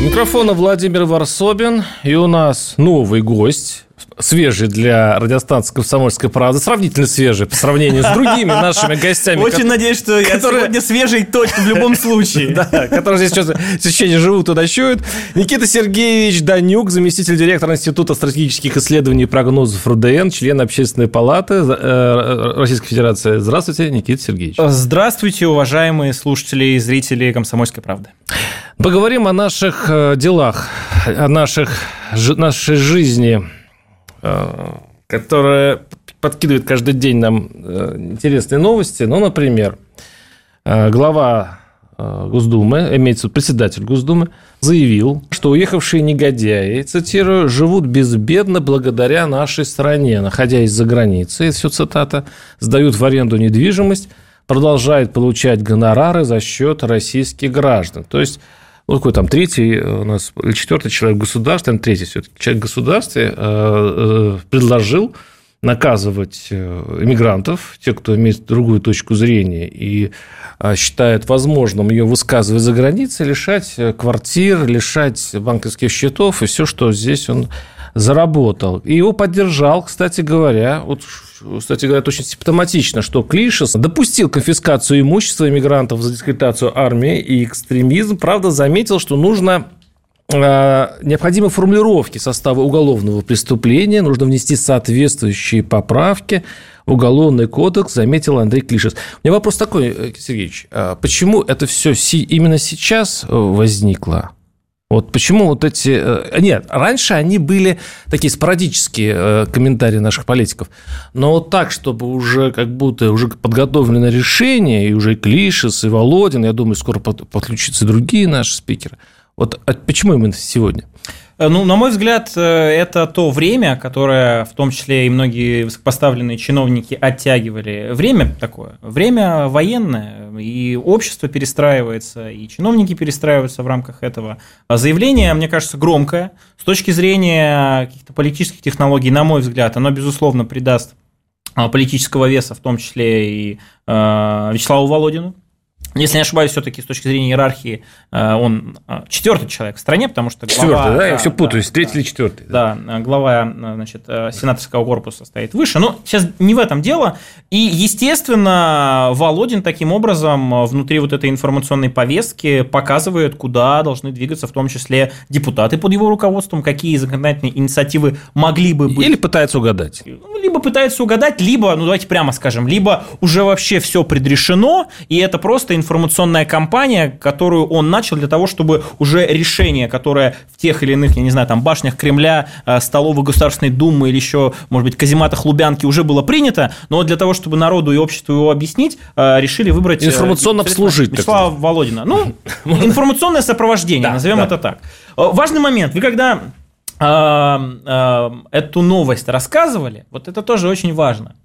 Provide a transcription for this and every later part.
Микрофона Владимир Варсобин, и у нас новый гость, свежий для радиостанции «Комсомольская правда», сравнительно свежий по сравнению с другими нашими гостями. Очень надеюсь, что я сегодня свежий точно в любом случае. Да, которые здесь сейчас в течение живут и ночуют. Никита Сергеевич Данюк, заместитель директора Института стратегических исследований и прогнозов РУДН, член Общественной палаты э, Российской Федерации. Здравствуйте, Никита Сергеевич. Здравствуйте, уважаемые слушатели и зрители «Комсомольской правды». Поговорим о наших э, делах, о наших, нашей жизни, э, которая подкидывает каждый день нам э, интересные новости. Ну, например, глава Госдумы, имеется в виду председатель Госдумы, заявил, что уехавшие негодяи, цитирую, живут безбедно благодаря нашей стране, находясь за границей, все цитата, сдают в аренду недвижимость, продолжают получать гонорары за счет российских граждан. То есть ну, какой там третий э, у нас, или четвертый человек в государстве, третий все-таки человек в государстве э, э, предложил наказывать иммигрантов, те, кто имеет другую точку зрения и считает возможным ее высказывать за границей, лишать квартир, лишать банковских счетов и все, что здесь он заработал. И его поддержал, кстати говоря, вот, кстати говоря, очень симптоматично, что Клишес допустил конфискацию имущества иммигрантов за дискредитацию армии и экстремизм. Правда, заметил, что нужно э, необходимы формулировки состава уголовного преступления, нужно внести соответствующие поправки. Уголовный кодекс, заметил Андрей Клишес. У меня вопрос такой, э, Сергеевич, а почему это все именно сейчас э, возникло? Вот почему вот эти... Э, нет, раньше они были такие спорадические э, комментарии наших политиков. Но вот так, чтобы уже как будто уже подготовлено решение, и уже и Клишес, и Володин, я думаю, скоро подключатся другие наши спикеры. Вот а почему именно сегодня? Э, ну, на мой взгляд, э, это то время, которое в том числе и многие высокопоставленные чиновники оттягивали. Время такое, время военное, и общество перестраивается, и чиновники перестраиваются в рамках этого. А заявление, мне кажется, громкое. С точки зрения каких-то политических технологий, на мой взгляд, оно, безусловно, придаст а, политического веса, в том числе и э, Вячеславу Володину, если не ошибаюсь, все-таки с точки зрения иерархии э, он э, четвертый человек в стране, потому что глава... Четвертый, да? Я все путаюсь, да, третий или четвертый. Да, да, глава значит, э, сенаторского корпуса стоит выше. Но сейчас не в этом дело. И, естественно, Володин таким образом внутри вот этой информационной повестки показывает, куда должны двигаться в том числе депутаты под его руководством, какие законодательные инициативы могли бы быть. Или пытается угадать. Ну, либо пытается угадать, либо, ну давайте прямо скажем, либо уже вообще все предрешено, и это просто информационная кампания, которую он начал для того, чтобы уже решение, которое в тех или иных, я не знаю, там башнях Кремля, э, столовой Государственной Думы или еще, может быть, казематах Лубянки уже было принято, но для того, чтобы народу и обществу его объяснить, э, решили выбрать... Э, Информационно обслужить. Вячеслава Володина. Ну, информационное сопровождение, назовем это так. Важный момент. Вы когда эту новость рассказывали, вот это тоже очень важно.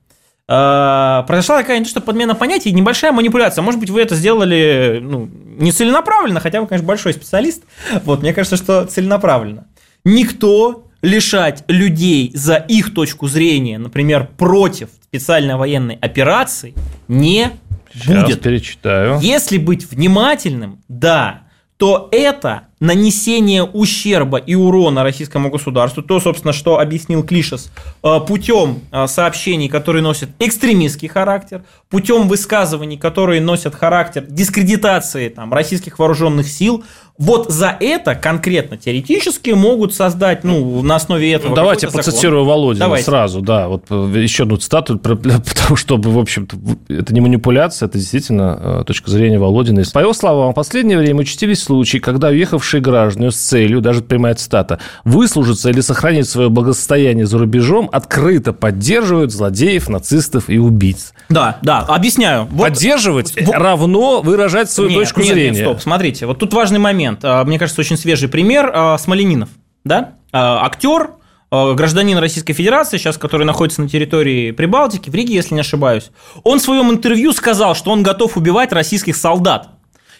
А, произошла такая не то, что подмена понятий, небольшая манипуляция. Может быть, вы это сделали ну, не целенаправленно, хотя вы, конечно, большой специалист. Вот, мне кажется, что целенаправленно. Никто лишать людей за их точку зрения, например, против специальной военной операции, не Сейчас будет. перечитаю. Если быть внимательным, да, то это нанесение ущерба и урона российскому государству, то, собственно, что объяснил Клишес, э, путем э, сообщений, которые носят экстремистский характер, путем высказываний, которые носят характер дискредитации там, российских вооруженных сил, вот за это конкретно теоретически могут создать, ну, на основе этого. Ну, давайте процитирую Володина давайте. сразу, да, вот э, еще одну цитату, потому чтобы, в общем-то, это не манипуляция, это действительно точка зрения Володина. По его словам, в последнее время учтились случаи, когда уехавшие граждане с целью, даже прямая цитата, выслужиться или сохранить свое благосостояние за рубежом, открыто поддерживают злодеев, нацистов и убийц. Да, да, объясняю. Вот, Поддерживать вот, равно выражать свою нет, точку нет, зрения. Нет, стоп, смотрите, вот тут важный момент. А, мне кажется, очень свежий пример. А, Смоленинов, да? актер, гражданин Российской Федерации, сейчас, который находится на территории Прибалтики, в Риге, если не ошибаюсь, он в своем интервью сказал, что он готов убивать российских солдат.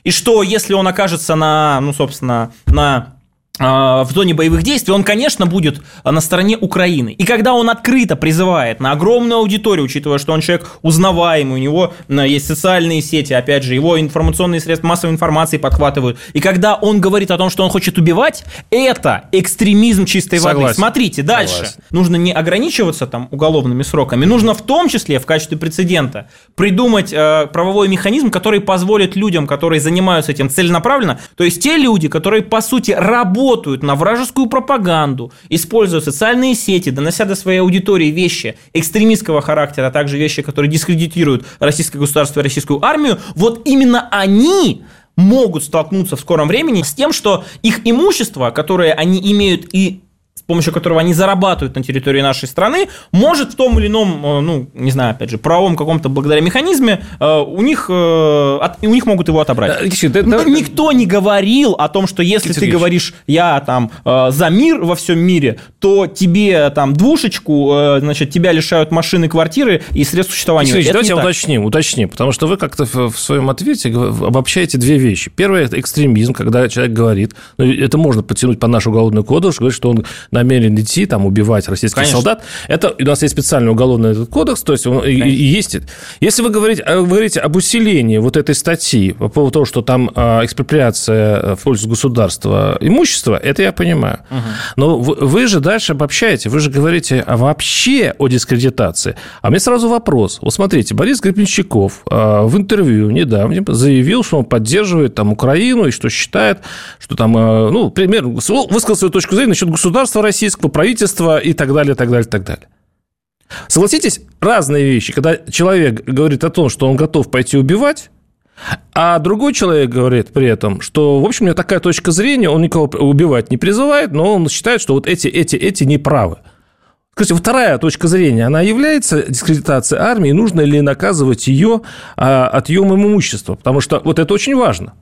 И что, если он окажется на, ну, собственно, на а, в зоне боевых действий, он, конечно, будет на стороне Украины. И когда он открыто призывает на огромную аудиторию, учитывая, что он человек узнаваемый, у него есть социальные сети, опять же, его информационные средства массовой информации подхватывают, и когда он говорит о том, что он хочет убивать, это экстремизм чистой Согласен. воды. Смотрите, дальше. Согласен. Нужно не ограничиваться там уголовными сроками, нужно в том числе в качестве прецедента придумать э, правовой механизм, который позволит людям, которые занимаются этим целенаправленно, то есть те люди, которые, по сути, работают работают на вражескую пропаганду, используя социальные сети, донося до своей аудитории вещи экстремистского характера, а также вещи, которые дискредитируют российское государство и российскую армию, вот именно они могут столкнуться в скором времени с тем, что их имущество, которое они имеют и с помощью которого они зарабатывают на территории нашей страны, может в том или ином, э, ну, не знаю, опять же, правом каком-то благодаря механизме, э, у них, э, у них могут его отобрать. Никто не говорил о том, что если ты говоришь, я там за мир во всем мире, то тебе там двушечку, значит, тебя лишают машины, квартиры и средств существования. Алексей, давайте уточним, уточним, потому что вы как-то в своем ответе обобщаете две вещи. Первое – это экстремизм, когда человек говорит, ну, это можно подтянуть по нашу уголовную кодекс, говорит, что он намерен идти, там, убивать российских Конечно. солдат. Это у нас есть специальный уголовный этот кодекс, то есть он и, и есть. Если вы говорите, вы говорите об усилении вот этой статьи по поводу того, что там а, экспроприация в пользу государства имущества, это я понимаю. Угу. Но вы, вы же дальше обобщаете, вы же говорите вообще о дискредитации. А мне сразу вопрос. Вот смотрите, Борис Гребенщиков в интервью недавнем заявил, что он поддерживает там Украину и что считает, что там, ну, примерно, высказал свою точку зрения насчет государства российского правительства и так далее, так далее, так далее. Согласитесь, разные вещи. Когда человек говорит о том, что он готов пойти убивать, а другой человек говорит при этом, что, в общем, у него такая точка зрения, он никого убивать не призывает, но он считает, что вот эти, эти, эти неправы. Скажите, вторая точка зрения, она является дискредитацией армии, нужно ли наказывать ее а, отъемом имущества? Потому что вот это очень важно.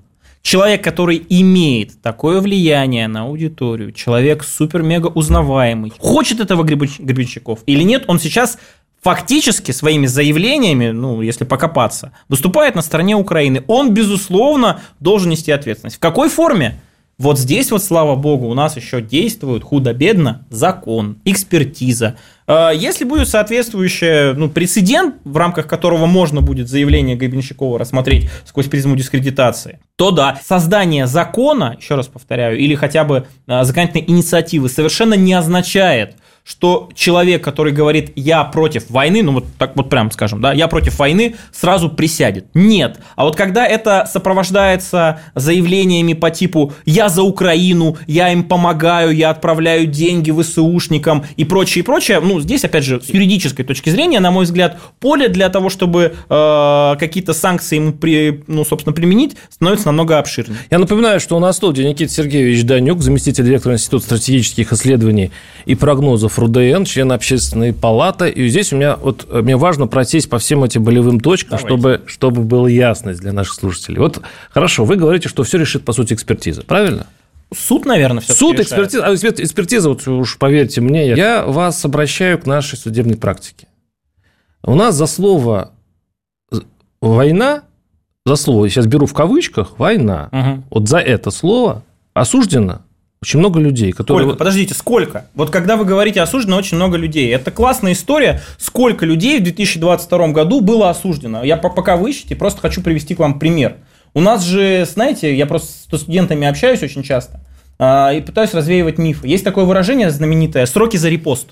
Человек, который имеет такое влияние на аудиторию, человек супер-мега узнаваемый, хочет этого Гребенщиков или нет, он сейчас фактически своими заявлениями, ну, если покопаться, выступает на стороне Украины. Он, безусловно, должен нести ответственность. В какой форме? Вот здесь вот, слава богу, у нас еще действует худо-бедно закон, экспертиза. А, если будет соответствующий ну, прецедент, в рамках которого можно будет заявление Гребенщикова рассмотреть сквозь призму дискредитации, то да, создание закона, еще раз повторяю, или хотя бы а, законодательной инициативы совершенно не означает, что человек, который говорит «я против войны», ну вот так вот прям скажем, да, «я против войны», сразу присядет. Нет. А вот когда это сопровождается заявлениями по типу «я за Украину», «я им помогаю», «я отправляю деньги ВСУшникам» и прочее, и прочее, ну, здесь, опять же, с юридической точки зрения, на мой взгляд, поле для того, чтобы э, какие-то санкции ему, при, ну, собственно, применить, становится намного обширнее. Я напоминаю, что у нас в студии Никита Сергеевич Данюк, заместитель директора Института стратегических исследований и прогнозов членов РУДН, член общественной палаты. И здесь у меня вот мне важно пройтись по всем этим болевым точкам, чтобы, чтобы была ясность для наших слушателей. Вот хорошо, вы говорите, что все решит, по сути, экспертиза, правильно? Суд, наверное, все Суд, экспертиза, а экспертиза, вот уж поверьте мне, я вас обращаю к нашей судебной практике. У нас за слово война, за слово, сейчас беру в кавычках, война, угу. вот за это слово осуждено очень много людей, которые... Сколько? Подождите, сколько? Вот когда вы говорите осуждено, очень много людей. Это классная история. Сколько людей в 2022 году было осуждено? Я пока вы ищете, просто хочу привести к вам пример. У нас же, знаете, я просто с студентами общаюсь очень часто а, и пытаюсь развеивать мифы. Есть такое выражение знаменитое «сроки за репост»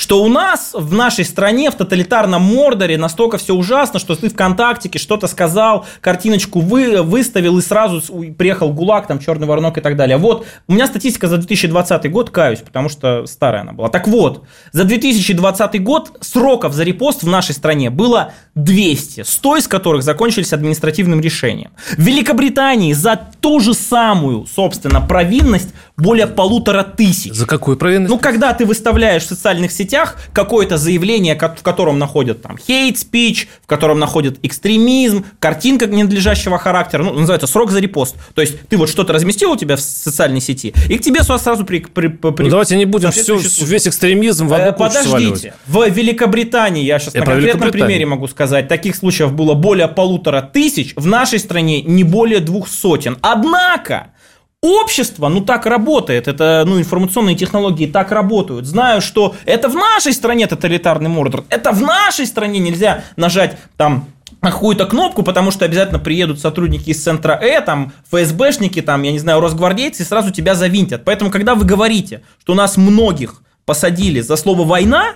что у нас в нашей стране, в тоталитарном Мордоре настолько все ужасно, что ты ВКонтактике что-то сказал, картиночку вы, выставил и сразу приехал ГУЛАГ, там черный воронок и так далее. Вот, у меня статистика за 2020 год, каюсь, потому что старая она была. Так вот, за 2020 год сроков за репост в нашей стране было 200, 100 из которых закончились административным решением. В Великобритании за ту же самую, собственно, провинность более полутора тысяч. За какую провинность? Ну, когда ты выставляешь в социальных сетях какое-то заявление, в котором находят там hate speech, в котором находят экстремизм, картинка ненадлежащего характера, ну, называется срок за репост. То есть ты вот что-то разместил у тебя в социальной сети, и к тебе сразу при... при, при ну, давайте не будем все, весь экстремизм в одну э, Подождите, в Великобритании, я сейчас я на конкретном примере могу сказать, таких случаев было более полутора тысяч, в нашей стране не более двух сотен. Однако, Общество, ну так работает, это, ну, информационные технологии так работают. Знаю, что это в нашей стране тоталитарный мордор, это в нашей стране нельзя нажать там какую-то кнопку, потому что обязательно приедут сотрудники из центра Э, там, ФСБшники, там, я не знаю, росгвардейцы, и сразу тебя завинтят. Поэтому, когда вы говорите, что у нас многих посадили за слово «война»,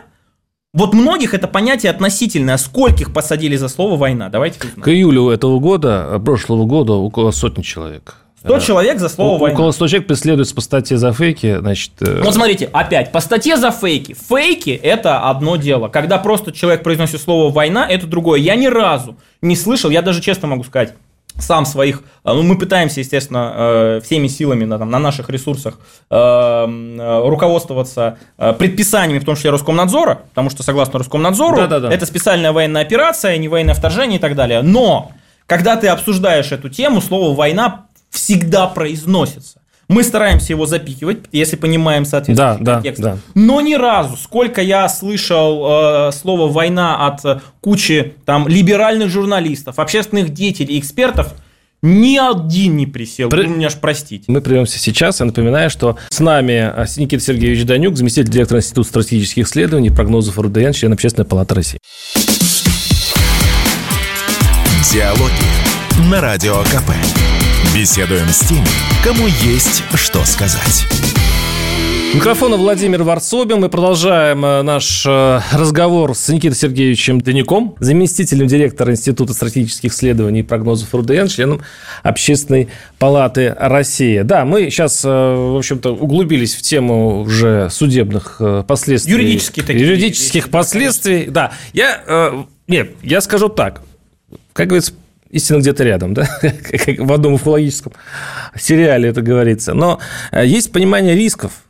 вот многих это понятие относительное. Скольких посадили за слово «война»? Давайте К июлю этого года, прошлого года, около сотни человек. 100 человек за слово «война». Около 100 человек преследуются по статье за фейки, значит... Э, вот смотрите, опять, по статье за фейки. Фейки – это одно дело. Когда просто человек произносит слово «война», это другое. Я ни разу не слышал, я даже честно могу сказать, сам своих, э, ну, мы пытаемся, естественно, э, всеми силами на, там, на наших ресурсах руководствоваться предписаниями, в том числе Роскомнадзора, потому что, согласно Роскомнадзору, да, да, да. это специальная военная операция, не военное вторжение и так далее. Но, когда ты обсуждаешь эту тему, слово «война» всегда произносится. Мы стараемся его запикивать, если понимаем соответствующий да, контекст. Да, да. Но ни разу, сколько я слышал э, слово «война» от э, кучи там либеральных журналистов, общественных деятелей, экспертов, ни один не присел. При... Вы меня ж простите. Мы прервемся сейчас. Я напоминаю, что с нами э, Никита Сергеевич Данюк, заместитель директора Института стратегических исследований, прогнозов РУДН, член Общественной палаты России. Диалоги на Радио КП. Беседуем с теми, кому есть что сказать. Микрофона Владимир Варсобин. Мы продолжаем э, наш э, разговор с Никитой Сергеевичем Данюком, заместителем директора Института стратегических исследований и прогнозов РУДН, членом Общественной палаты России. Да, мы сейчас, э, в общем-то, углубились в тему уже судебных последствий. Юридические такие. Юридических последствий. Да, я... Нет, я скажу так. Как говорится, истина где-то рядом, да, как в одном уфологическом сериале это говорится. Но э, есть понимание рисков.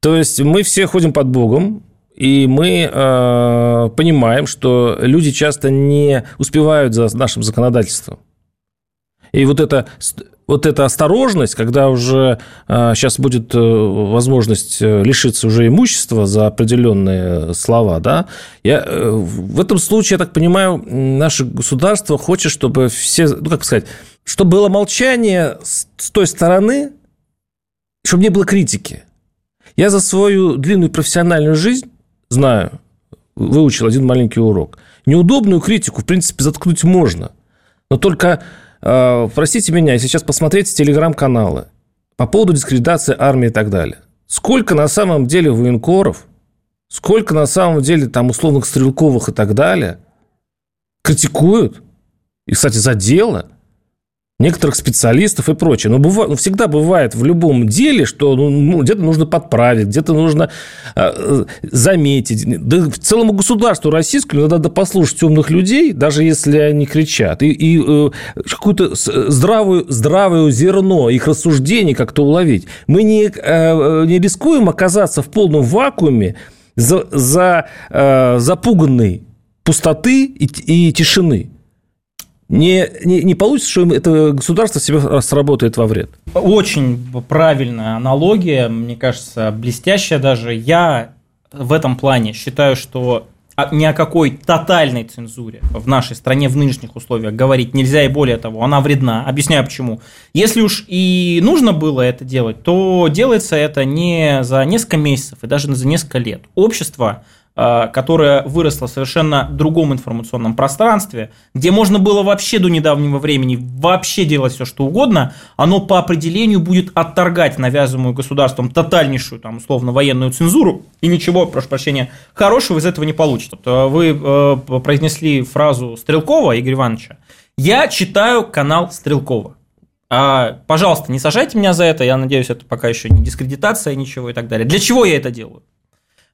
То есть мы все ходим под Богом, и мы э, понимаем, что люди часто не успевают за нашим законодательством. И вот это вот эта осторожность, когда уже а, сейчас будет э, возможность э, лишиться уже имущества за определенные слова, да, я, э, в этом случае, я так понимаю, наше государство хочет, чтобы все, ну, как сказать, чтобы было молчание с той стороны, чтобы не было критики. Я за свою длинную профессиональную жизнь знаю, выучил один маленький урок. Неудобную критику, в принципе, заткнуть можно, но только Э, простите меня, сейчас посмотреть телеграм-каналы по поводу дискредитации армии и так далее. Сколько на самом деле военкоров, сколько на самом деле там условных стрелковых и так далее критикуют, и, кстати, за дело – некоторых специалистов и прочее. Но бывает, ну, всегда бывает в любом деле, что ну, ну где-то нужно подправить, где-то нужно э, заметить. Да целому государству российскому надо послушать умных людей, даже если они кричат, и, и э, какое-то здравую, здравое зерно их рассуждений как-то уловить. Мы не, э, не рискуем оказаться в полном вакууме за, за э, запуганной пустоты и, и тишины не, не, не получится, что это государство себе сработает во вред? Очень правильная аналогия, мне кажется, блестящая даже. Я в этом плане считаю, что ни о какой тотальной цензуре в нашей стране в нынешних условиях говорить нельзя, и более того, она вредна. Объясняю почему. Если уж и нужно было это делать, то делается это не за несколько месяцев и даже за несколько лет. Общество которая выросла в совершенно другом информационном пространстве, где можно было вообще до недавнего времени вообще делать все, что угодно, оно по определению будет отторгать навязываемую государством тотальнейшую, там, условно, военную цензуру, и ничего, прошу прощения, хорошего из этого не получится. Вы э, произнесли фразу Стрелкова, Игоря Ивановича. Я читаю канал Стрелкова. А, пожалуйста, не сажайте меня за это. Я надеюсь, это пока еще не дискредитация, ничего и так далее. Для чего я это делаю?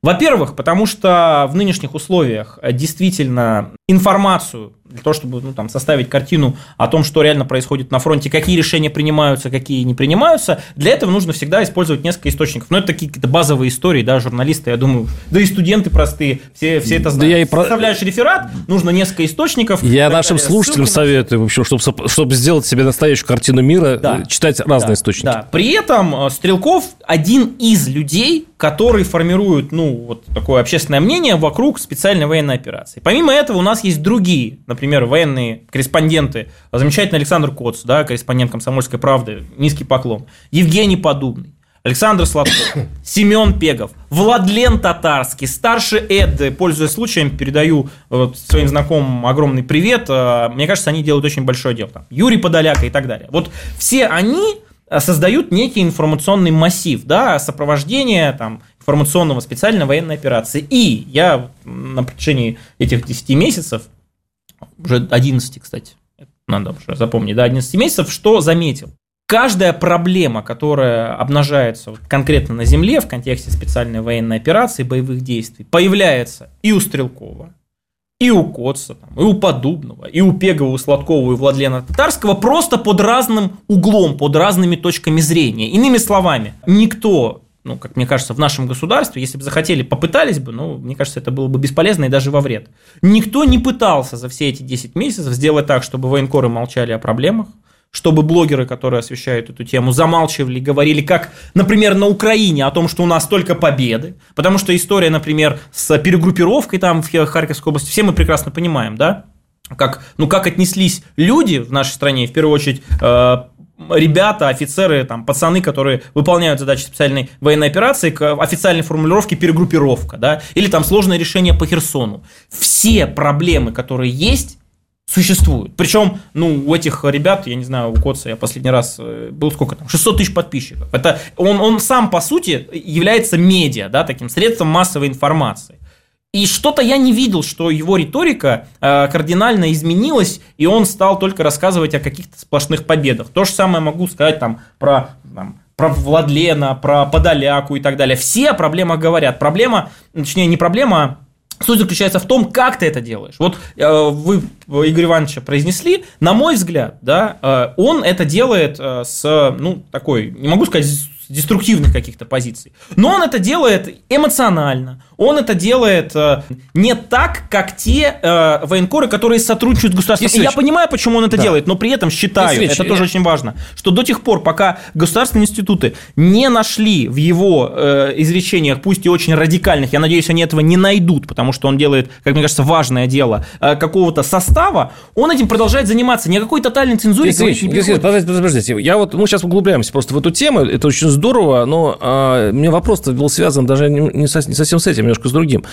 Во-первых, потому что в нынешних условиях э, действительно информацию для того, чтобы ну, там, составить картину о том, что реально происходит на фронте, какие решения принимаются, какие не принимаются, для этого нужно всегда использовать несколько источников. Но это такие какие-то базовые истории, да, журналисты, я думаю, да и студенты простые, все, все это знают. Да я и про... Составляешь реферат, нужно несколько источников. Я нашим далее. слушателям Ссылки советую, в общем, чтобы, чтобы сделать себе настоящую картину мира, да. Э, читать разные да. источники. Да. При этом э, Стрелков один из людей, который формирует, ну, вот такое общественное мнение вокруг специальной военной операции. Помимо этого у нас есть другие, например, военные корреспонденты. Замечательный Александр Коц, да, корреспондент «Комсомольской правды», низкий поклон. Евгений Подубный. Александр Сладков, Семен Пегов, Владлен Татарский, старший Эд, пользуясь случаем, передаю вот, своим знакомым огромный привет. А, мне кажется, они делают очень большое дело. Там, Юрий Подоляка и так далее. Вот все они а, создают некий информационный массив, да, сопровождение там, информационного специальной военной операции. И я на протяжении этих 10 месяцев уже 11, кстати, надо уже запомнить, да, 11 месяцев, что заметил? Каждая проблема, которая обнажается конкретно на Земле в контексте специальной военной операции, боевых действий, появляется и у Стрелкова, и у Коца, там, и у Подубного, и у Пегова, у Сладкова, и у Владлена Татарского просто под разным углом, под разными точками зрения. Иными словами, никто ну, как мне кажется, в нашем государстве, если бы захотели, попытались бы, ну, мне кажется, это было бы бесполезно и даже во вред. Никто не пытался за все эти 10 месяцев сделать так, чтобы военкоры молчали о проблемах, чтобы блогеры, которые освещают эту тему, замалчивали, говорили, как, например, на Украине о том, что у нас только победы, потому что история, например, с перегруппировкой там в Харьковской области, все мы прекрасно понимаем, да, как, ну, как отнеслись люди в нашей стране, в первую очередь, э, ребята, офицеры, там, пацаны, которые выполняют задачи специальной военной операции, к официальной формулировке перегруппировка, да, или там сложное решение по Херсону. Все проблемы, которые есть, существуют. Причем, ну, у этих ребят, я не знаю, у Коца я последний раз э, был сколько там, 600 тысяч подписчиков. Это он, он сам, по сути, является медиа, да, таким средством массовой информации. И что-то я не видел, что его риторика э, кардинально изменилась, и он стал только рассказывать о каких-то сплошных победах. То же самое могу сказать там про там, про Владлена, про Подоляку и так далее. Все о проблемах говорят. Проблема, точнее, не проблема, а Суть заключается в том, как ты это делаешь. Вот э, вы Игорь Ивановича произнесли, на мой взгляд, да, э, он это делает э, с, ну, такой, не могу сказать, деструктивных каких-то позиций. Но он это делает эмоционально, он это делает э, не так, как те э, военкоры, которые сотрудничают с государством. И я понимаю, почему он это да. делает, но при этом считаю, это тоже очень важно, что до тех пор, пока государственные институты не нашли в его э, изречениях, пусть и очень радикальных, я надеюсь, они этого не найдут, потому что он делает, как мне кажется, важное дело, э, какого-то состава, он этим продолжает заниматься. Ни о какой тотальной цензуре Подождите, подождите, подождите. Я вот, мы сейчас углубляемся просто в эту тему, это очень здорово, но э, у меня вопрос был связан даже не, не, со, не совсем с этим, немножко с другим.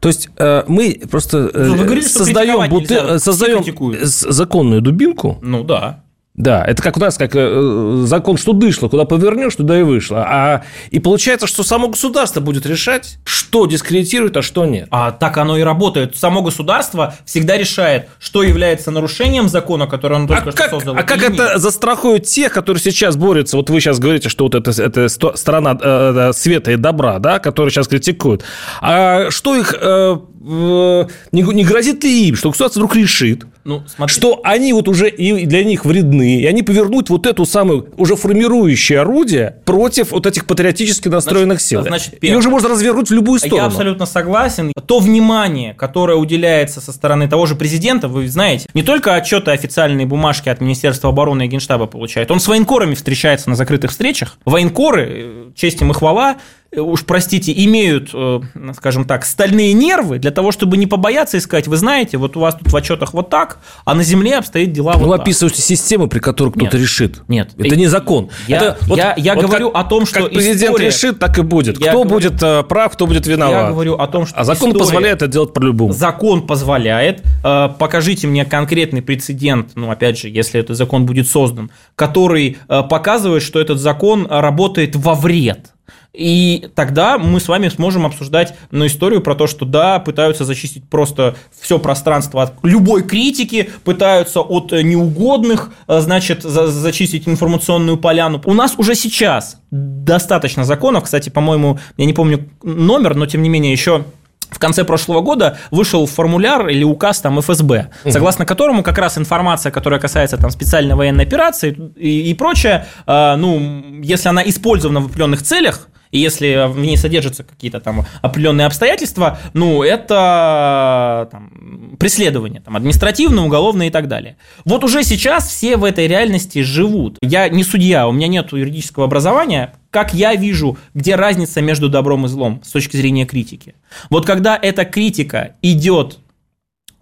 То есть э, мы просто э, ну, говорите, создаем, бут... создаем законную дубинку. Ну да. Да, это как у нас, как э, закон, что дышло, куда повернешь, туда и вышло. А, и получается, что само государство будет решать, что дискредитирует, а что нет. А так оно и работает. Само государство всегда решает, что является нарушением закона, который оно только а что как, создало. А как это застрахует тех, которые сейчас борются? Вот вы сейчас говорите, что вот это, это сторона э, света и добра, да, которые сейчас критикуют. А что их... Э, не, не грозит ли им, что государство вдруг решит, ну, что они вот уже и для них вредны, и они повернут вот эту самую уже формирующее орудие против вот этих патриотически настроенных значит, сил. Значит, и уже можно развернуть в любую сторону. Я абсолютно согласен. То внимание, которое уделяется со стороны того же президента, вы знаете, не только отчеты официальные бумажки от Министерства обороны и Генштаба получает, он с военкорами встречается на закрытых встречах. Военкоры, э, честь им и хвала, Э, уж простите, имеют, э, скажем так, стальные нервы для того, чтобы не побояться искать. Вы знаете, вот у вас тут в отчетах вот так, а на земле обстоят дела вот так. описываете систему, при которой кто-то решит. Нет. Это не закон. Я, это, вот, я, я вот говорю как, о том, что как президент история... решит, так и будет. Я кто говорю, будет э, прав, кто будет виноват. Я говорю о том, что А закон история... позволяет это делать по-любому. Закон позволяет. Покажите мне конкретный прецедент, ну, опять же, если этот закон будет создан, который показывает, что этот закон работает во вред и тогда мы с вами сможем обсуждать ну, историю про то, что да, пытаются зачистить просто все пространство от любой критики, пытаются от неугодных, э, значит, за зачистить информационную поляну. У нас уже сейчас достаточно законов, кстати, по-моему, я не помню номер, но тем не менее еще в конце прошлого года вышел формуляр или указ там ФСБ, согласно которому как раз информация, которая касается там специальной военной операции и, и прочее, э, ну, если она использована в определенных целях, и если в ней содержатся какие-то там определенные обстоятельства, ну, это там, преследование, там, административное, уголовное и так далее. Вот уже сейчас все в этой реальности живут. Я не судья, у меня нет юридического образования, как я вижу, где разница между добром и злом с точки зрения критики. Вот когда эта критика идет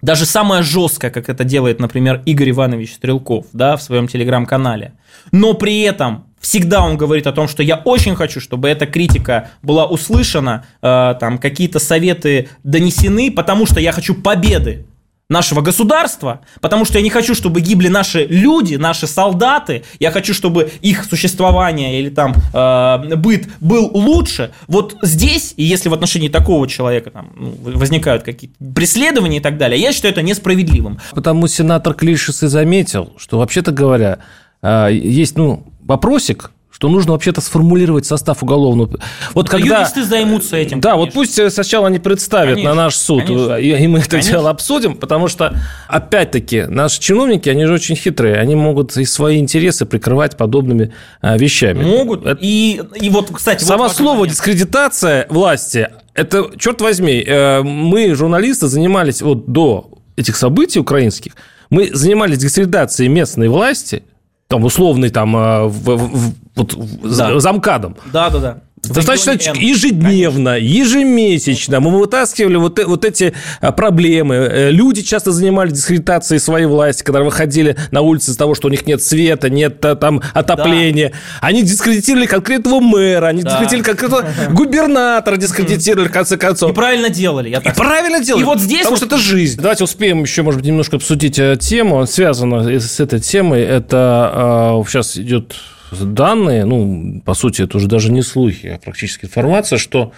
даже самая жесткая, как это делает, например, Игорь Иванович Стрелков, да, в своем телеграм-канале, но при этом всегда он говорит о том, что я очень хочу, чтобы эта критика была услышана, э, там какие-то советы донесены, потому что я хочу победы нашего государства, потому что я не хочу, чтобы гибли наши люди, наши солдаты, я хочу, чтобы их существование или там э, быт был лучше. Вот здесь, и если в отношении такого человека там, ну, возникают какие-то преследования и так далее, я считаю это несправедливым. Потому сенатор Клишес и заметил, что вообще-то говоря, э, есть ну, вопросик, что нужно вообще-то сформулировать состав уголовного. Вот когда юристы займутся этим. Да, конечно. вот пусть э, сначала они представят конечно, на наш суд, конечно. и мы это конечно. дело обсудим, потому что опять-таки наши чиновники, они же очень хитрые, они могут и свои интересы прикрывать подобными а, вещами. Могут. Это... И, и вот, кстати, само вот слово момент. дискредитация власти, это черт возьми, э, мы журналисты занимались вот до этих событий украинских, мы занимались дискредитацией местной власти там условный там э, в, в, вот, да. замкадом. Да, да, да. Достаточно ежедневно, Конечно. ежемесячно мы вытаскивали вот, э, вот эти а, проблемы. Э, люди часто занимались дискредитацией своей власти, когда выходили на улицы из-за того, что у них нет света, нет там отопления. Да. Они дискредитировали конкретного мэра, они да. дискредитировали конкретного губернатора, дискредитировали в конце концов. И правильно делали. Я так и правильно делали. И вот здесь... Потому вот... что это жизнь. Давайте успеем еще, может быть, немножко обсудить тему, связанную с этой темой. Это сейчас идет данные, ну, по сути, это уже даже не слухи, а практически информация, что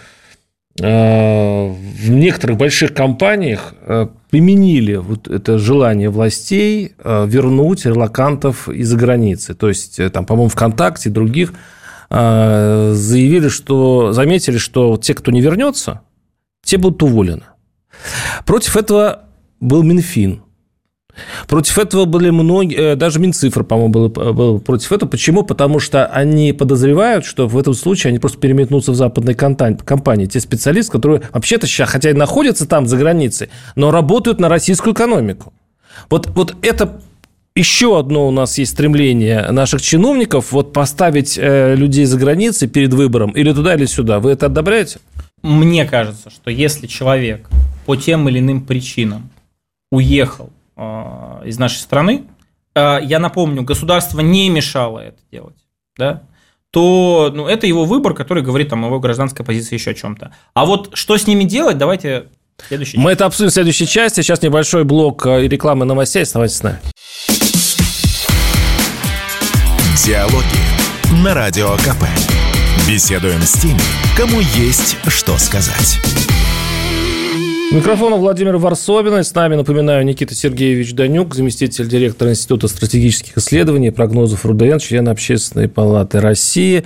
э, в некоторых больших компаниях э, применили вот это желание властей э, вернуть релакантов из-за границы. То есть, там, по-моему, ВКонтакте и других заявили, что заметили, что те, кто не вернется, те будут уволены. Против этого был Минфин. Против этого были многие, э, даже Минцифра, по-моему, был, был против этого. Почему? Потому что они подозревают, что в этом случае они просто переметнутся в западной компании. Те специалисты, которые вообще-то сейчас, хотя и находятся там за границей, но работают на российскую экономику. Вот, вот это еще одно у нас есть стремление наших чиновников вот поставить э, людей за границей перед выбором или туда, или сюда. Вы это одобряете? Мне кажется, что если человек по тем или иным причинам уехал из нашей страны, а, я напомню, государство не мешало это делать, да, то ну, это его выбор, который говорит там, о его гражданской позиции еще о чем-то. А вот что с ними делать, давайте следующий. Мы это обсудим в следующей части. Сейчас небольшой блок э, рекламы новостей. Оставайтесь с нами. Диалоги на Радио КП. Беседуем с теми, кому есть что сказать. Микрофон Владимир Варсобин. С нами, напоминаю, Никита Сергеевич Данюк, заместитель директора Института стратегических исследований и прогнозов РУДН, член Общественной палаты России.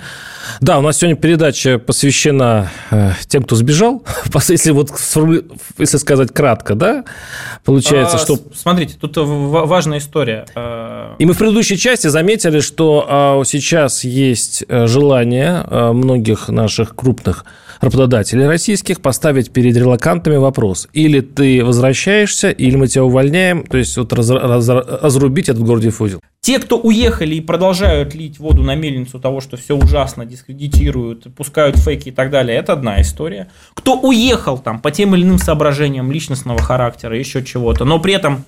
Да, у нас сегодня передача посвящена э, тем, кто сбежал. Если вот если сказать кратко, да, получается, а, что... Смотрите, тут важная история. А, и мы в предыдущей части заметили, что а, сейчас есть э, желание э, многих наших крупных работодателей российских поставить перед релакантами вопрос. Или ты возвращаешься, или мы тебя увольняем. То есть вот раз, раз, разрубить этот гордиев узел. Те, кто уехали и продолжают лить воду на мельницу того, что все ужасно, дискредитируют, пускают фейки и так далее, это одна история. Кто уехал там по тем или иным соображениям личностного характера, еще чего-то, но при этом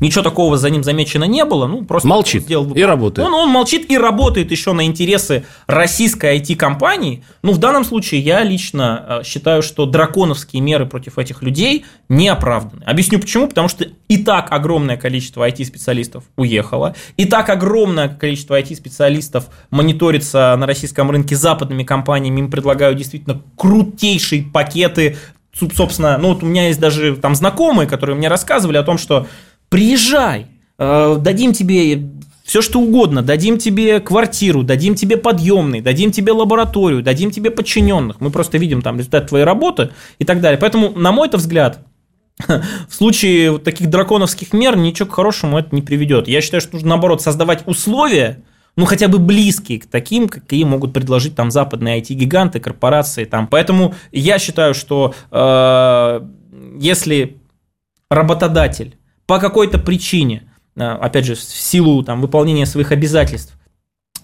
Ничего такого за ним замечено не было. Ну, просто молчит сделал... и работает. Он, он молчит и работает еще на интересы российской IT-компании. Ну, в данном случае я лично э, считаю, что драконовские меры против этих людей не оправданы. Объясню почему. Потому что и так огромное количество IT-специалистов уехало, и так огромное количество IT-специалистов мониторится на российском рынке западными компаниями, им предлагают действительно крутейшие пакеты собственно, ну вот у меня есть даже там знакомые, которые мне рассказывали о том, что приезжай, э, дадим тебе все что угодно, дадим тебе квартиру, дадим тебе подъемный, дадим тебе лабораторию, дадим тебе подчиненных. Мы просто видим там результат твоей работы и так далее. Поэтому, на мой взгляд, в случае вот таких драконовских мер ничего к хорошему это не приведет. Я считаю, что нужно, наоборот, создавать условия, ну, хотя бы близкие к таким, какие могут предложить там западные IT-гиганты, корпорации. Там. Поэтому я считаю, что э, если работодатель по какой-то причине, э, опять же, в силу там, выполнения своих обязательств,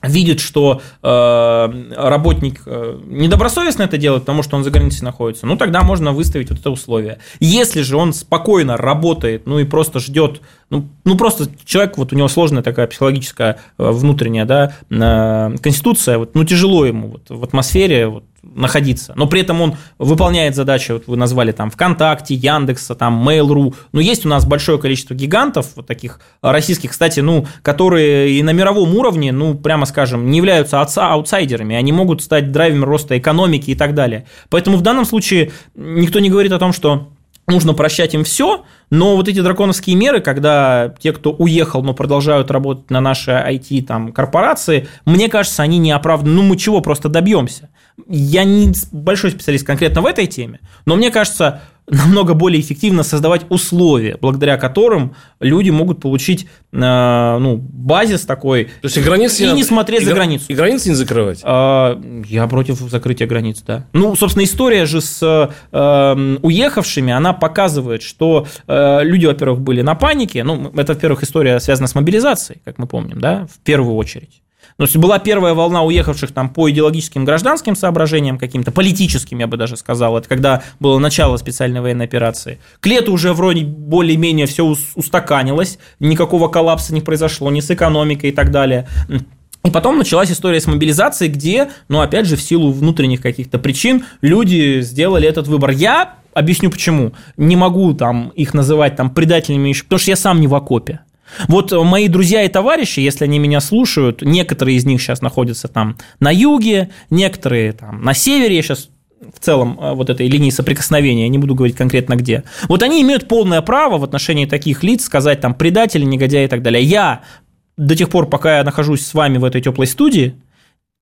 видит, что э, работник э, недобросовестно это делает, потому что он за границей находится, ну тогда можно выставить вот это условие. Если же он спокойно работает, ну и просто ждет, ну, ну просто человек, вот у него сложная такая психологическая э, внутренняя, да, э, конституция, вот, ну тяжело ему вот, в атмосфере, вот, находиться. Но при этом он выполняет задачи, вот вы назвали там ВКонтакте, Яндекса, там Mail.ru. Но есть у нас большое количество гигантов, вот таких российских, кстати, ну, которые и на мировом уровне, ну, прямо скажем, не являются отца аутсайдерами. Они могут стать драйвером роста экономики и так далее. Поэтому в данном случае никто не говорит о том, что нужно прощать им все, но вот эти драконовские меры, когда те, кто уехал, но продолжают работать на наши IT там, корпорации, мне кажется, они не оправданы. Ну, мы чего просто добьемся? Я не большой специалист конкретно в этой теме, но мне кажется, намного более эффективно создавать условия, благодаря которым люди могут получить э, ну, базис такой. То есть и границы и не смотреть и, за границу. И границы не закрывать? А, я против закрытия границ, да. Ну, собственно, история же с э, уехавшими, она показывает, что э, люди, во-первых, были на панике. Ну, это, во-первых, история связана с мобилизацией, как мы помним, да, в первую очередь. Но если была первая волна уехавших там по идеологическим гражданским соображениям каким-то, политическим, я бы даже сказал, это когда было начало специальной военной операции. К лету уже вроде более-менее все устаканилось, никакого коллапса не произошло, ни с экономикой и так далее. И потом началась история с мобилизацией, где, ну, опять же, в силу внутренних каких-то причин люди сделали этот выбор. Я объясню почему. Не могу там их называть там предателями еще, потому что я сам не в окопе. Вот мои друзья и товарищи, если они меня слушают, некоторые из них сейчас находятся там на юге, некоторые там на севере, я сейчас в целом э, вот этой линии соприкосновения, я не буду говорить конкретно где. Вот они имеют полное право в отношении таких лиц сказать там предатели, негодяи и так далее. Я до тех пор, пока я нахожусь с вами в этой теплой студии,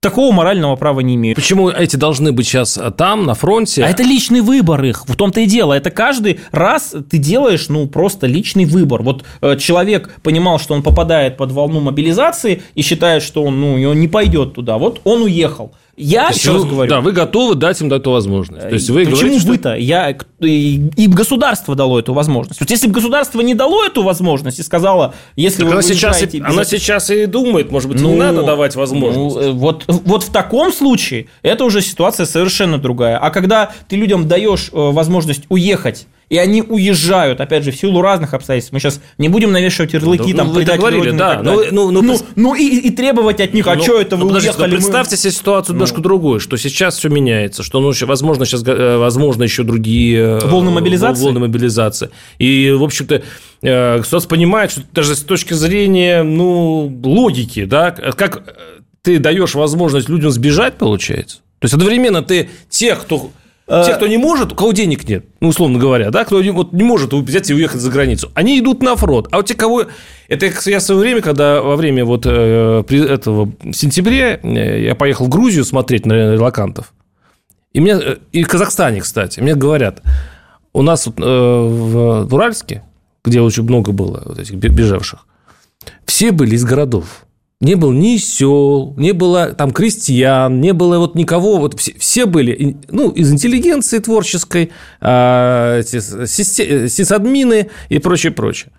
такого морального права не имеют. Почему эти должны быть сейчас а, там, на фронте? А это личный выбор их, в том-то и дело. Это каждый раз ты делаешь, ну, просто личный выбор. Вот э, человек понимал, что он попадает под волну мобилизации и считает, что он, ну, он не пойдет туда. Вот он уехал. Я еще раз говорю. Да, вы готовы дать им эту возможность. То есть вы Почему говорите, вы-то? Что... Я, и государство дало эту возможность. Вот если бы государство не дало эту возможность и сказало, если так вы она сейчас, и, она сейчас и думает, может быть, ну, не надо давать возможность. Ну, э, вот, вот в таком случае это уже ситуация совершенно другая. А когда ты людям даешь э, возможность уехать и они уезжают, опять же, в силу разных обстоятельств. Мы сейчас не будем навешивать ярлыки, ну, там, вы говорили, да. Ну, ну, ну, ну, ну и, и требовать от них, а ну, что это вы ну, уехали? Ну, представьте себе ситуацию ну. немножко другую, что сейчас все меняется, что, ну, возможно, сейчас, э, возможно, еще другие... Э, волны мобилизации? Волны мобилизации. И, в общем-то, э, государство понимает, что даже с точки зрения, ну, логики, да, как ты даешь возможность людям сбежать, получается? То есть, одновременно ты тех, кто те, кто не может, у кого денег нет, ну, условно говоря, да, кто не, вот не может взять и уехать за границу, они идут на фронт. А вот те, кого... Это я в свое время, когда во время вот э, этого в сентябре э, я поехал в Грузию смотреть на релакантов. И мне... Э, и в Казахстане, кстати. Мне говорят, у нас вот, э, в, в Уральске, где очень много было вот этих бежавших, все были из городов не было ни сел, не было там крестьян, не было вот никого, вот все, все были, ну, из интеллигенции творческой, э, сисадмины и прочее, прочее.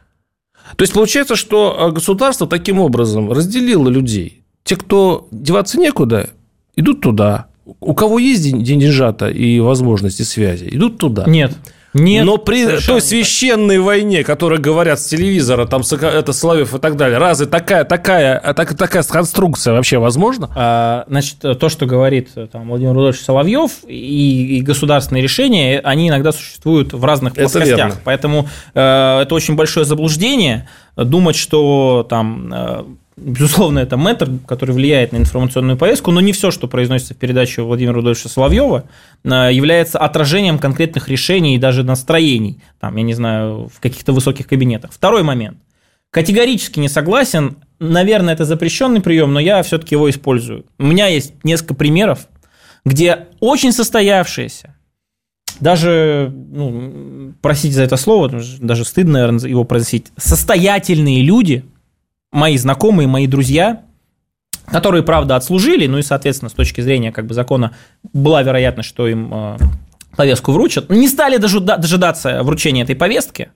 То есть, получается, что а, государство таким образом разделило людей. Те, кто деваться некуда, идут туда. У кого есть деньжата и возможности связи, идут туда. Нет. Нет, Но при той священной войне, которой говорят с телевизора, там это Соловьев и так далее, разве такая, такая, а так, такая конструкция вообще возможна? А, значит, то, что говорит там, Владимир Рудольевич Соловьев и, и государственные решения, они иногда существуют в разных плоскостях. Поэтому э, это очень большое заблуждение думать, что там э, Безусловно, это метр, который влияет на информационную повестку, но не все, что произносится в передаче Владимира Рудольевича Соловьева, э, является отражением конкретных решений и даже настроений, там, я не знаю, в каких-то высоких кабинетах. Второй момент. Категорически не согласен. Наверное, это запрещенный прием, но я все-таки его использую. У меня есть несколько примеров, где очень состоявшиеся, даже, ну, простите за это слово, даже стыдно, наверное, его произносить, состоятельные люди, мои знакомые, мои друзья, которые, правда, отслужили, ну и, соответственно, с точки зрения как бы закона была вероятность, что им э, повестку вручат, не стали дожидаться вручения этой повестки,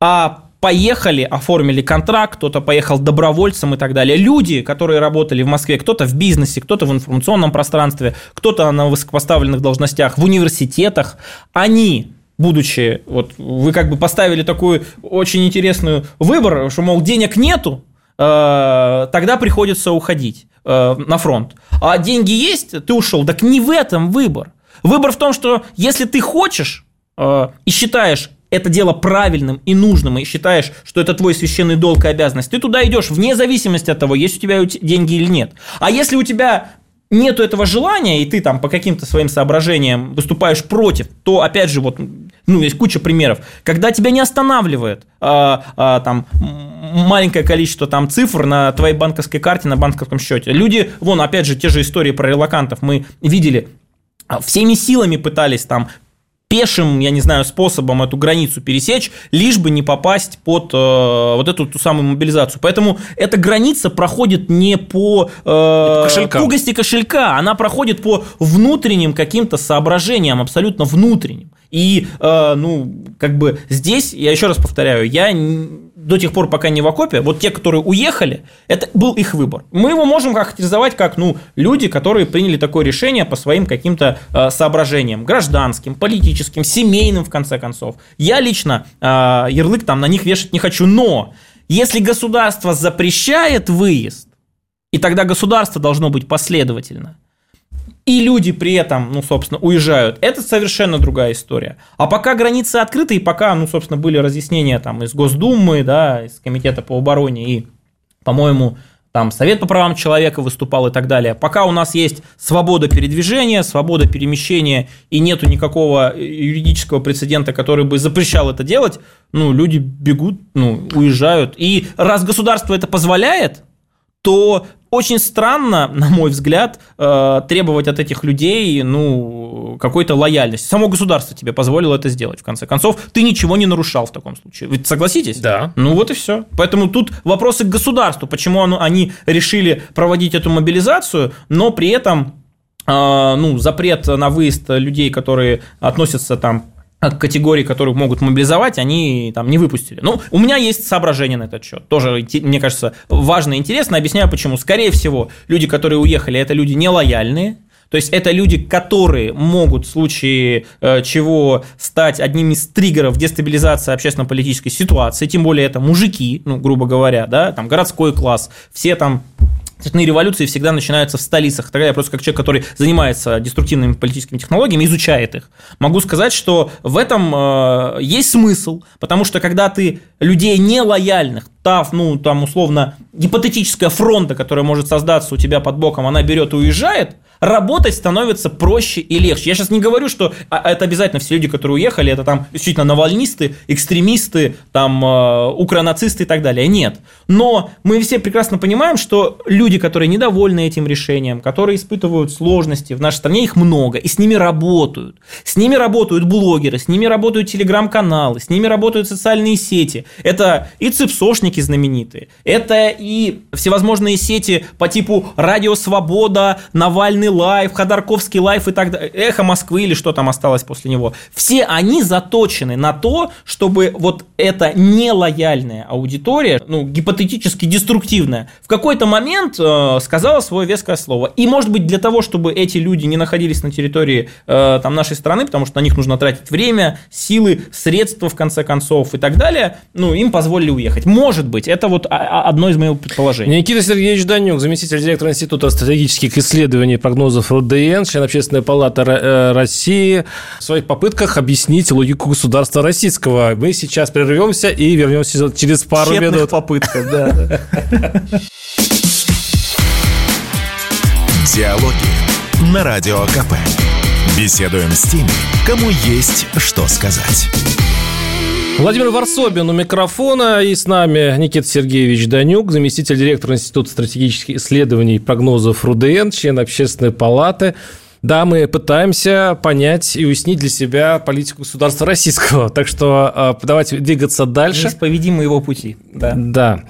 а поехали, оформили контракт, кто-то поехал добровольцем и так далее. Люди, которые работали в Москве, кто-то в бизнесе, кто-то в информационном пространстве, кто-то на высокопоставленных должностях, в университетах, они будучи, вот вы как бы поставили такую очень интересную выбор, что, мол, денег нету, э, тогда приходится уходить э, на фронт. А деньги есть, ты ушел. Так не в этом выбор. Выбор в том, что если ты хочешь э, и считаешь это дело правильным и нужным, и считаешь, что это твой священный долг и обязанность, ты туда идешь вне зависимости от того, есть у тебя деньги или нет. А если у тебя нету этого желания, и ты там по каким-то своим соображениям выступаешь против, то, опять же, вот, ну, есть куча примеров, когда тебя не останавливает а, а, там маленькое количество там цифр на твоей банковской карте, на банковском счете. Люди, вон, опять же, те же истории про релакантов мы видели, всеми силами пытались там пешим, я не знаю, способом эту границу пересечь, лишь бы не попасть под э, вот эту ту самую мобилизацию. Поэтому эта граница проходит не по э, кошелька. тугости кошелька, она проходит по внутренним каким-то соображениям, абсолютно внутренним. И, э, ну, как бы здесь, я еще раз повторяю, я до тех пор, пока не в окопе, вот те, которые уехали, это был их выбор. Мы его можем характеризовать как, ну, люди, которые приняли такое решение по своим каким-то э, соображениям, гражданским, политическим, семейным, в конце концов. Я лично э, ярлык там на них вешать не хочу, но если государство запрещает выезд, и тогда государство должно быть последовательно – и люди при этом, ну, собственно, уезжают, это совершенно другая история. А пока границы открыты, и пока, ну, собственно, были разъяснения там из Госдумы, да, из Комитета по обороне и, по-моему, там Совет по правам человека выступал и так далее. Пока у нас есть свобода передвижения, свобода перемещения и нету никакого юридического прецедента, который бы запрещал это делать, ну, люди бегут, ну, уезжают. И раз государство это позволяет, то очень странно, на мой взгляд, э, требовать от этих людей, ну, какой-то лояльности. Само государство тебе позволило это сделать, в конце концов. Ты ничего не нарушал в таком случае. Вы согласитесь? Да. Ну, вот и все. Поэтому тут вопросы к государству. Почему они решили проводить эту мобилизацию, но при этом э, ну, запрет на выезд людей, которые относятся там категорий, которых могут мобилизовать, они там не выпустили. Ну, у меня есть соображения на этот счет. Тоже, мне кажется, важно и интересно. Объясняю, почему. Скорее всего, люди, которые уехали, это люди нелояльные, то есть это люди, которые могут в случае э, чего стать одним из триггеров дестабилизации общественно-политической ситуации, тем более это мужики, ну, грубо говоря, да, там городской класс, все там Цветные революции всегда начинаются в столицах. Тогда я просто как человек, который занимается деструктивными политическими технологиями, изучает их, могу сказать, что в этом э, есть смысл, потому что когда ты людей нелояльных, тав, ну, там, условно, гипотетическая фронта, которая может создаться у тебя под боком, она берет и уезжает, работать становится проще и легче. Я сейчас не говорю, что а это обязательно все люди, которые уехали, это там исключительно навальнисты, экстремисты, там э, укронацисты и так далее. Нет. Но мы все прекрасно понимаем, что люди, которые недовольны этим решением, которые испытывают сложности в нашей стране, их много, и с ними работают. С ними работают блогеры, с ними работают телеграм-каналы, с ними работают социальные сети. Это и цепсошники знаменитые, это и всевозможные сети по типу Радио Свобода, Навальный лайф, Ходорковский лайф и так далее, Эхо Москвы или что там осталось после него. Все они заточены на то, чтобы вот эта нелояльная аудитория, ну, гипотетически деструктивная, в какой-то момент э, сказала свое веское слово. И, может быть, для того, чтобы эти люди не находились на территории э, там, нашей страны, потому что на них нужно тратить время, силы, средства, в конце концов, и так далее, ну, им позволили уехать. Может быть, это вот одно из моих предположений. Никита Сергеевич Данюк, заместитель директора Института стратегических исследований прогнозов РДН, член Общественной палаты э, России, в своих попытках объяснить логику государства российского. Мы сейчас прервемся и вернемся через пару Тщетных минут. попытках, да. Диалоги на Радио КП. Беседуем с теми, кому есть что сказать. Владимир Варсобин у микрофона, и с нами Никита Сергеевич Данюк, заместитель директора Института стратегических исследований и прогнозов РУДН, член Общественной палаты. Да, мы пытаемся понять и уяснить для себя политику государства российского. Так что э, давайте двигаться дальше. Неисповедимы его пути. Да. да.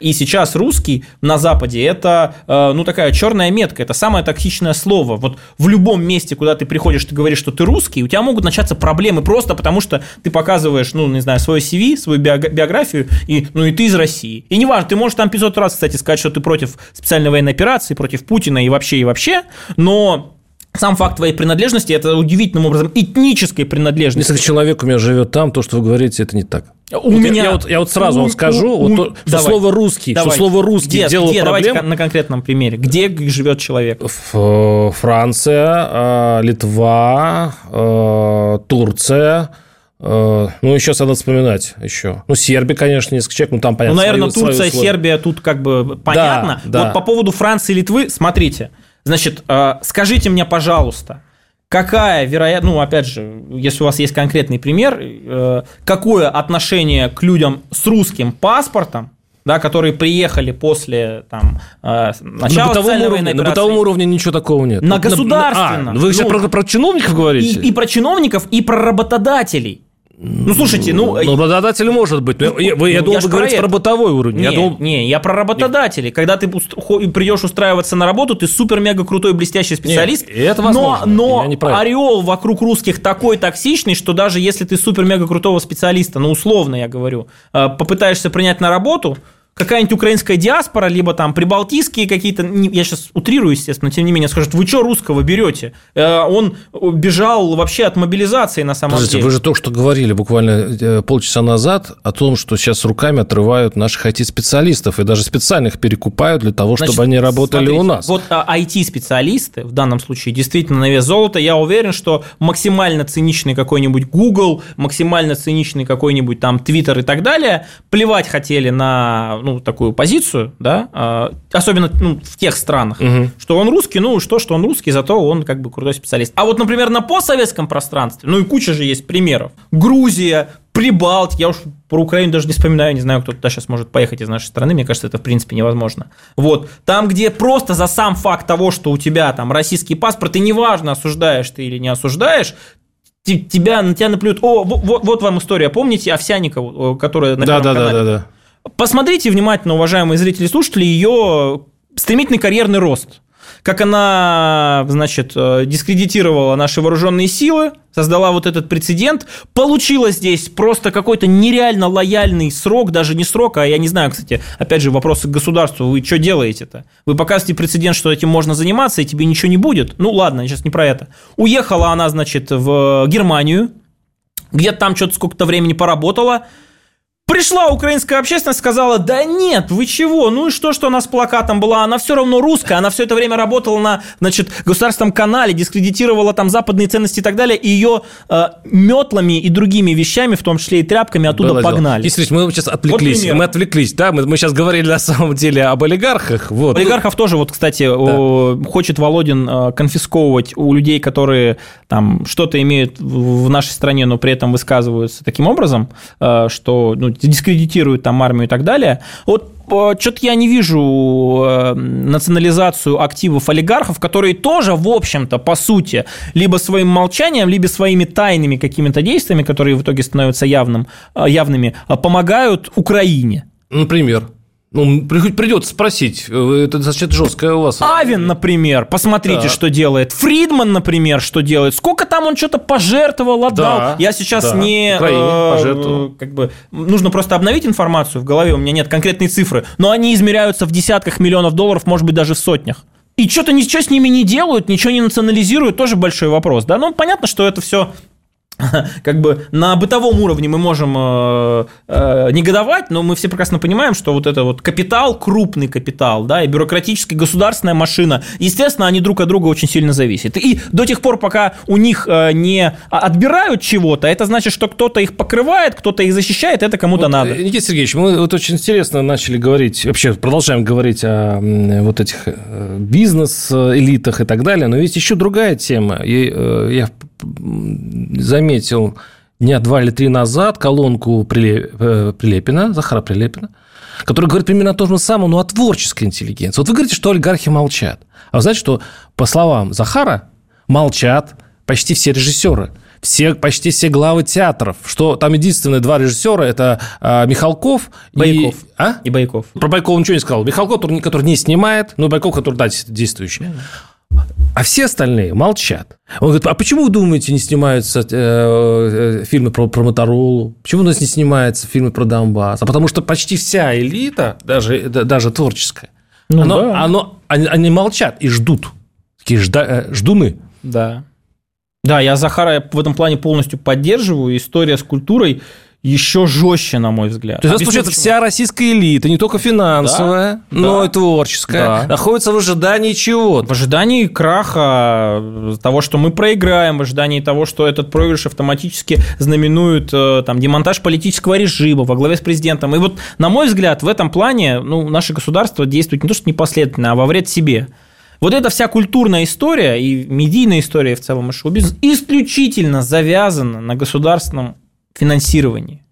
И сейчас русский на Западе это, э, ну, такая черная метка, это самое токсичное слово. Вот в любом месте, куда ты приходишь, ты говоришь, что ты русский, у тебя могут начаться проблемы просто потому, что ты показываешь, ну, не знаю, свое CV, свою биографию, и, ну, и ты из России. И неважно, ты можешь там 500 раз, кстати, сказать, что ты против специальной военной операции, против Путина и вообще, и вообще, но сам факт твоей принадлежности – это удивительным образом этнической принадлежности. Если человек у меня живет там, то, что вы говорите, это не так. У вот меня... Я, я, вот, я вот сразу у, вам скажу, у, вот, у, что слово «русский», давай. что слово «русский» где, делало где, проблем. Давайте на конкретном примере. Где живет человек? Франция, а, Литва, а, Турция – ну, сейчас надо вспоминать еще. Ну, Сербия, конечно, несколько человек, ну, там понятно. Ну, наверное, свою, Турция, свою Сербия, тут как бы понятно. Да, да. Вот по поводу Франции и Литвы, смотрите – Значит, э, скажите мне, пожалуйста, какая вероятность, ну, опять же, если у вас есть конкретный пример, э, какое отношение к людям с русским паспортом, да, которые приехали после там, э, начала на бытовом, уровне, на бытовом уровне ничего такого нет. На государственном. А, вы сейчас ну, про, про чиновников говорите? И, и про чиновников, и про работодателей. Ну, слушайте, ну... Ну, работодатель может быть. Ну, я, я ну, думал, вы говорите про бытовой уровень. Не, я думал... не, я про работодателей. Нет. Когда ты придешь устраиваться на работу, ты супер-мега крутой, блестящий специалист. Нет, это возможно. Но, но ореол вокруг русских такой токсичный, что даже если ты супер-мега крутого специалиста, ну, условно я говорю, э, попытаешься принять на работу, какая-нибудь украинская диаспора, либо там прибалтийские какие-то, я сейчас утрирую, естественно, тем не менее, скажут, вы что русского берете? Э, он бежал вообще от мобилизации на самом Подождите, деле. вы же только что говорили буквально э, полчаса назад о том, что сейчас руками отрывают наших IT-специалистов и даже специальных перекупают для того, Значит, чтобы они работали смотрите, у нас. Вот IT-специалисты а, в данном случае действительно на вес золота. Я уверен, что максимально циничный какой-нибудь Google, максимально циничный какой-нибудь там Twitter и так далее, плевать хотели на ну, такую позицию, да, а, особенно ну, в тех странах, угу. что он русский, ну что, что он русский, зато он как бы крутой специалист. А вот, например, на постсоветском пространстве, ну и куча же есть примеров. Грузия, Прибалт, я уж про Украину даже не вспоминаю, не знаю, кто туда сейчас может поехать из нашей страны, мне кажется, это в принципе невозможно. Вот, там, где просто за сам факт того, что у тебя там российский паспорт, и неважно, осуждаешь ты или не осуждаешь, тебя, на тебя наплюют. О, вот, вот вам история, помните Овсяникову, которая на да, да, канале? Да, да, да. Посмотрите внимательно, уважаемые зрители и слушатели, ее стремительный карьерный рост. Как она, значит, э, дискредитировала наши вооруженные силы, создала вот этот прецедент, получила здесь просто какой-то нереально лояльный срок, даже не срок, а я не знаю, кстати, опять же, вопросы к государству, вы что делаете-то? Вы показываете прецедент, что этим можно заниматься, и тебе ничего не будет? Ну ладно, сейчас не про это. Уехала она, значит, в Германию, где-то там что-то сколько-то времени поработала, Пришла украинская общественность, сказала, да нет, вы чего, ну и что, что она с плакатом была, она все равно русская, она все это время работала на, значит, государственном канале, дискредитировала там западные ценности и так далее, и ее э, метлами и другими вещами, в том числе и тряпками, оттуда Было погнали. Если мы сейчас отвлеклись, вот мы отвлеклись, да, мы, мы сейчас говорили на самом деле об олигархах. Вот. Олигархов тоже, вот, кстати, да. о, хочет Володин э, конфисковывать у людей, которые там что-то имеют в нашей стране, но при этом высказываются таким образом, э, что, ну, дискредитируют там армию и так далее. Вот э, что-то я не вижу э, национализацию активов олигархов, которые тоже, в общем-то, по сути, либо своим молчанием, либо своими тайными какими-то действиями, которые в итоге становятся явным, э, явными, помогают Украине. Например? Ну, придется спросить. Э, это достаточно жесткое у вас. Авен, например, посмотрите, да. что делает. Фридман, например, что делает. Сколько там он что-то пожертвовал, отдал. Да, Я сейчас да. не... Э, как бы, нужно просто обновить информацию в голове, у меня нет конкретной цифры. Но они измеряются в десятках миллионов долларов, может быть, даже в сотнях. И что-то ничего с ними не делают, ничего не национализируют, тоже большой вопрос. Да, ну понятно, что это все как бы на бытовом уровне мы можем э, э, негодовать, но мы все прекрасно понимаем, что вот это вот капитал, крупный капитал, да, и бюрократическая государственная машина, естественно, они друг от друга очень сильно зависят. И до тех пор, пока у них э, не отбирают чего-то, это значит, что кто-то их покрывает, кто-то их защищает, это кому-то вот, надо. Никита Сергеевич, мы вот очень интересно начали говорить, вообще продолжаем говорить о вот этих э, бизнес-элитах и так далее, но есть еще другая тема. И, э, я заметил дня два или три назад колонку э, Прилепина, Захара Прилепина, который говорит примерно то же самое, но о творческой интеллигенции. Вот вы говорите, что олигархи молчат. А вы знаете, что, по словам Захара, молчат почти все режиссеры – все, почти все главы театров, что там единственные два режиссера, это а, Михалков Байков. И, а? и Байков. Про Байкова ничего не сказал. Михалков, который, который не снимает, но Байков, который, да, действующий. А все остальные молчат. Он говорит, а почему вы думаете, не снимаются э, э, фильмы про, про Моторолу? Почему у нас не снимаются фильмы про Донбасс? А потому что почти вся элита, даже, даже творческая, ну, оно, да. оно, они, они молчат и ждут. Такие жда, э, ждуны. Да. Да, я Захара в этом плане полностью поддерживаю. История с культурой еще жестче, на мой взгляд. То есть, Объясню, получается, вся российская элита, не только финансовая, да, но да, и творческая, да. находится в ожидании чего? В ожидании краха, того, что мы проиграем, в ожидании того, что этот проигрыш автоматически знаменует э, там, демонтаж политического режима во главе с президентом. И вот, на мой взгляд, в этом плане ну, наше государство действует не то, что непоследовательно, а во вред себе. Вот эта вся культурная история и медийная история в целом и шоу-бизнес исключительно завязана на государственном финансировании.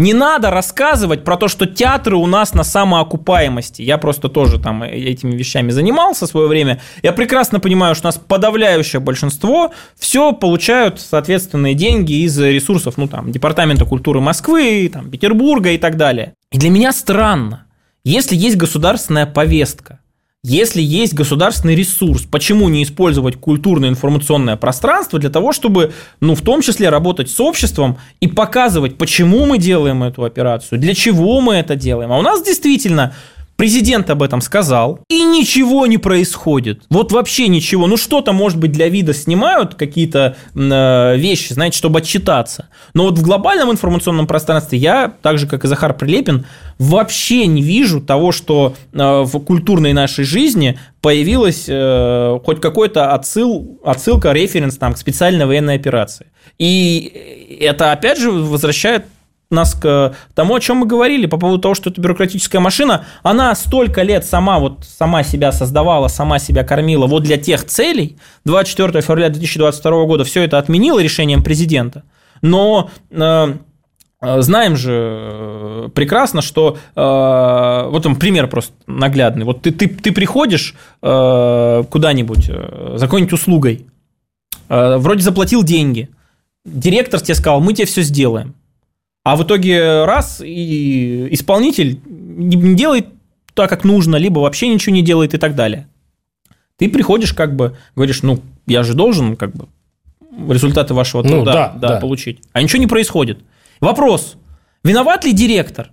Не надо рассказывать про то, что театры у нас на самоокупаемости. Я просто тоже там этими вещами занимался в свое время. Я прекрасно понимаю, что у нас подавляющее большинство все получают соответственные деньги из ресурсов, ну там, Департамента культуры Москвы, там, Петербурга и так далее. И для меня странно, если есть государственная повестка, если есть государственный ресурс, почему не использовать культурное информационное пространство для того, чтобы, ну, в том числе работать с обществом и показывать, почему мы делаем эту операцию, для чего мы это делаем. А у нас действительно Президент об этом сказал, и ничего не происходит. Вот вообще ничего. Ну, что-то, может быть, для вида снимают, какие-то э, вещи, знаете, чтобы отчитаться. Но вот в глобальном информационном пространстве я, так же, как и Захар Прилепин, вообще не вижу того, что э, в культурной нашей жизни появилась э, хоть какой-то отсыл, отсылка, референс там, к специальной военной операции. И это, опять же, возвращает нас к тому, о чем мы говорили по поводу того, что эта бюрократическая машина, она столько лет сама вот сама себя создавала, сама себя кормила вот для тех целей. 24 февраля 2022 года все это отменило решением президента. Но э, э знаем же э, прекрасно, что э, вот он пример просто наглядный. Вот ты, ты, ты приходишь э, куда-нибудь э, за какой-нибудь услугой, э, вроде заплатил деньги, директор тебе сказал, мы тебе все сделаем. А в итоге раз и исполнитель не делает так, как нужно, либо вообще ничего не делает и так далее. Ты приходишь, как бы, говоришь, ну, я же должен, как бы, результаты вашего труда ну, да, да, да. получить. А ничего не происходит. Вопрос, виноват ли директор?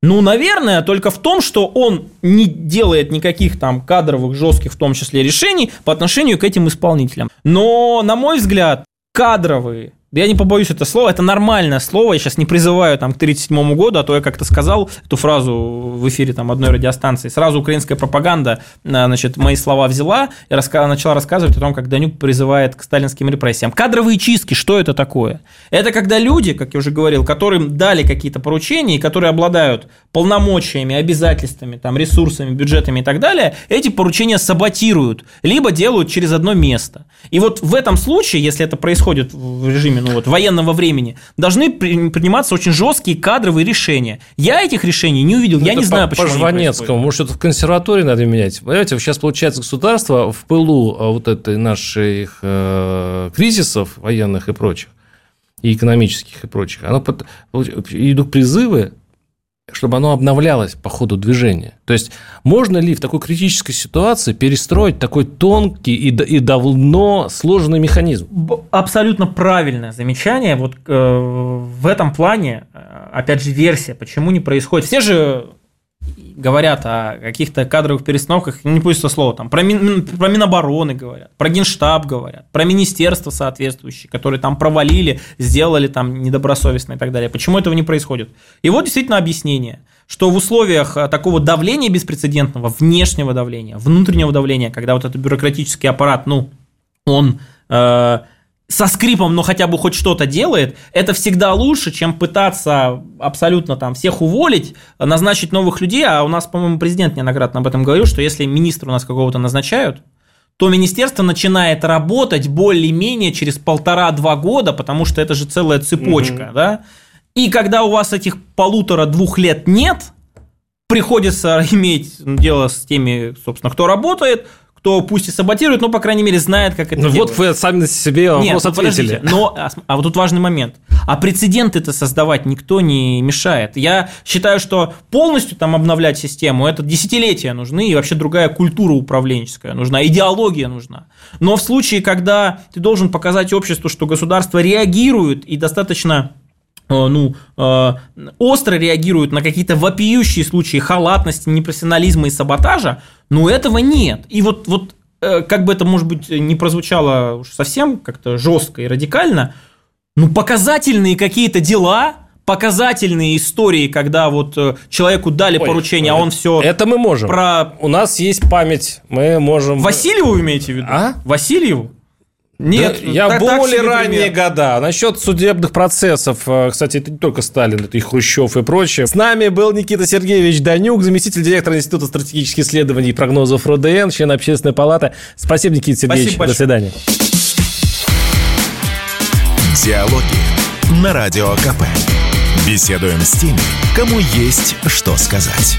Ну, наверное, только в том, что он не делает никаких там кадровых, жестких, в том числе, решений по отношению к этим исполнителям. Но, на мой взгляд, кадровые я не побоюсь это слово, это нормальное слово, я сейчас не призываю там к 1937 году, а то я как-то сказал эту фразу в эфире там одной радиостанции, сразу украинская пропаганда, а, значит, мои слова взяла и раска- начала рассказывать о том, как Данюк призывает к сталинским репрессиям. Кадровые чистки, что это такое? Это когда люди, как я уже говорил, которым дали какие-то поручения и которые обладают полномочиями, обязательствами, там, ресурсами, бюджетами и так далее, эти поручения саботируют, либо делают через одно место. И вот в этом случае, если это происходит в режиме ну вот, военного времени, должны приниматься очень жесткие кадровые решения. Я этих решений не увидел, ну, я не знаю, по, почему По Жванецкому, может, что-то в консерватории надо менять. Понимаете, сейчас получается государство в пылу а, вот этой наших э, кризисов военных и прочих, и экономических и прочих, оно под, идут призывы чтобы оно обновлялось по ходу движения. То есть, можно ли в такой критической ситуации перестроить такой тонкий и, и давно сложный механизм? Абсолютно правильное замечание. Вот э, в этом плане, э, опять же, версия, почему не происходит. Все же говорят о каких-то кадровых перестановках, не пусть слово, там, про, Мин, про Минобороны говорят, про Генштаб говорят, про министерства соответствующие, которые там провалили, сделали там недобросовестно и так далее. Почему этого не происходит? И вот действительно объяснение, что в условиях э, такого давления беспрецедентного, внешнего давления, внутреннего давления, когда вот этот бюрократический аппарат, ну, он э, со скрипом, но хотя бы хоть что-то делает, это всегда лучше, чем пытаться абсолютно там всех уволить, назначить новых людей, а у нас, по-моему, президент неоднократно об этом говорил, что если министра у нас какого-то назначают, то министерство начинает работать более-менее через полтора-два года, потому что это же целая цепочка, угу. да. И когда у вас этих полутора-двух лет нет, приходится иметь дело с теми, собственно, кто работает, кто пусть и саботирует, но, по крайней мере, знает, как это Ну делать. вот вы сами на себе вопрос Нет, ну, ответили. Но, а, а вот тут важный момент. А прецеденты это создавать никто не мешает. Я считаю, что полностью там обновлять систему, это десятилетия нужны, и вообще другая культура управленческая нужна, идеология нужна. Но в случае, когда ты должен показать обществу, что государство реагирует и достаточно ну, э, остро реагируют на какие-то вопиющие случаи халатности, непрофессионализма и саботажа, но этого нет. И вот, вот э, как бы это, может быть, не прозвучало уж совсем как-то жестко и радикально, ну, показательные какие-то дела, показательные истории, когда вот человеку дали Ой, поручение, а он все. Это мы можем. Про... У нас есть память, мы можем. Васильеву имеете в виду? А? Васильеву? Нет, да, я так, более так ранние пример. года. Насчет судебных процессов, э, кстати, это не только Сталин, это и Хрущев и прочее. С нами был Никита Сергеевич Данюк, заместитель директора Института стратегических исследований и прогнозов РОДН, член Общественной палаты. Спасибо, Никита Сергеевич. Спасибо До свидания. Диалоги на Радио КП. Беседуем с теми, кому есть что сказать.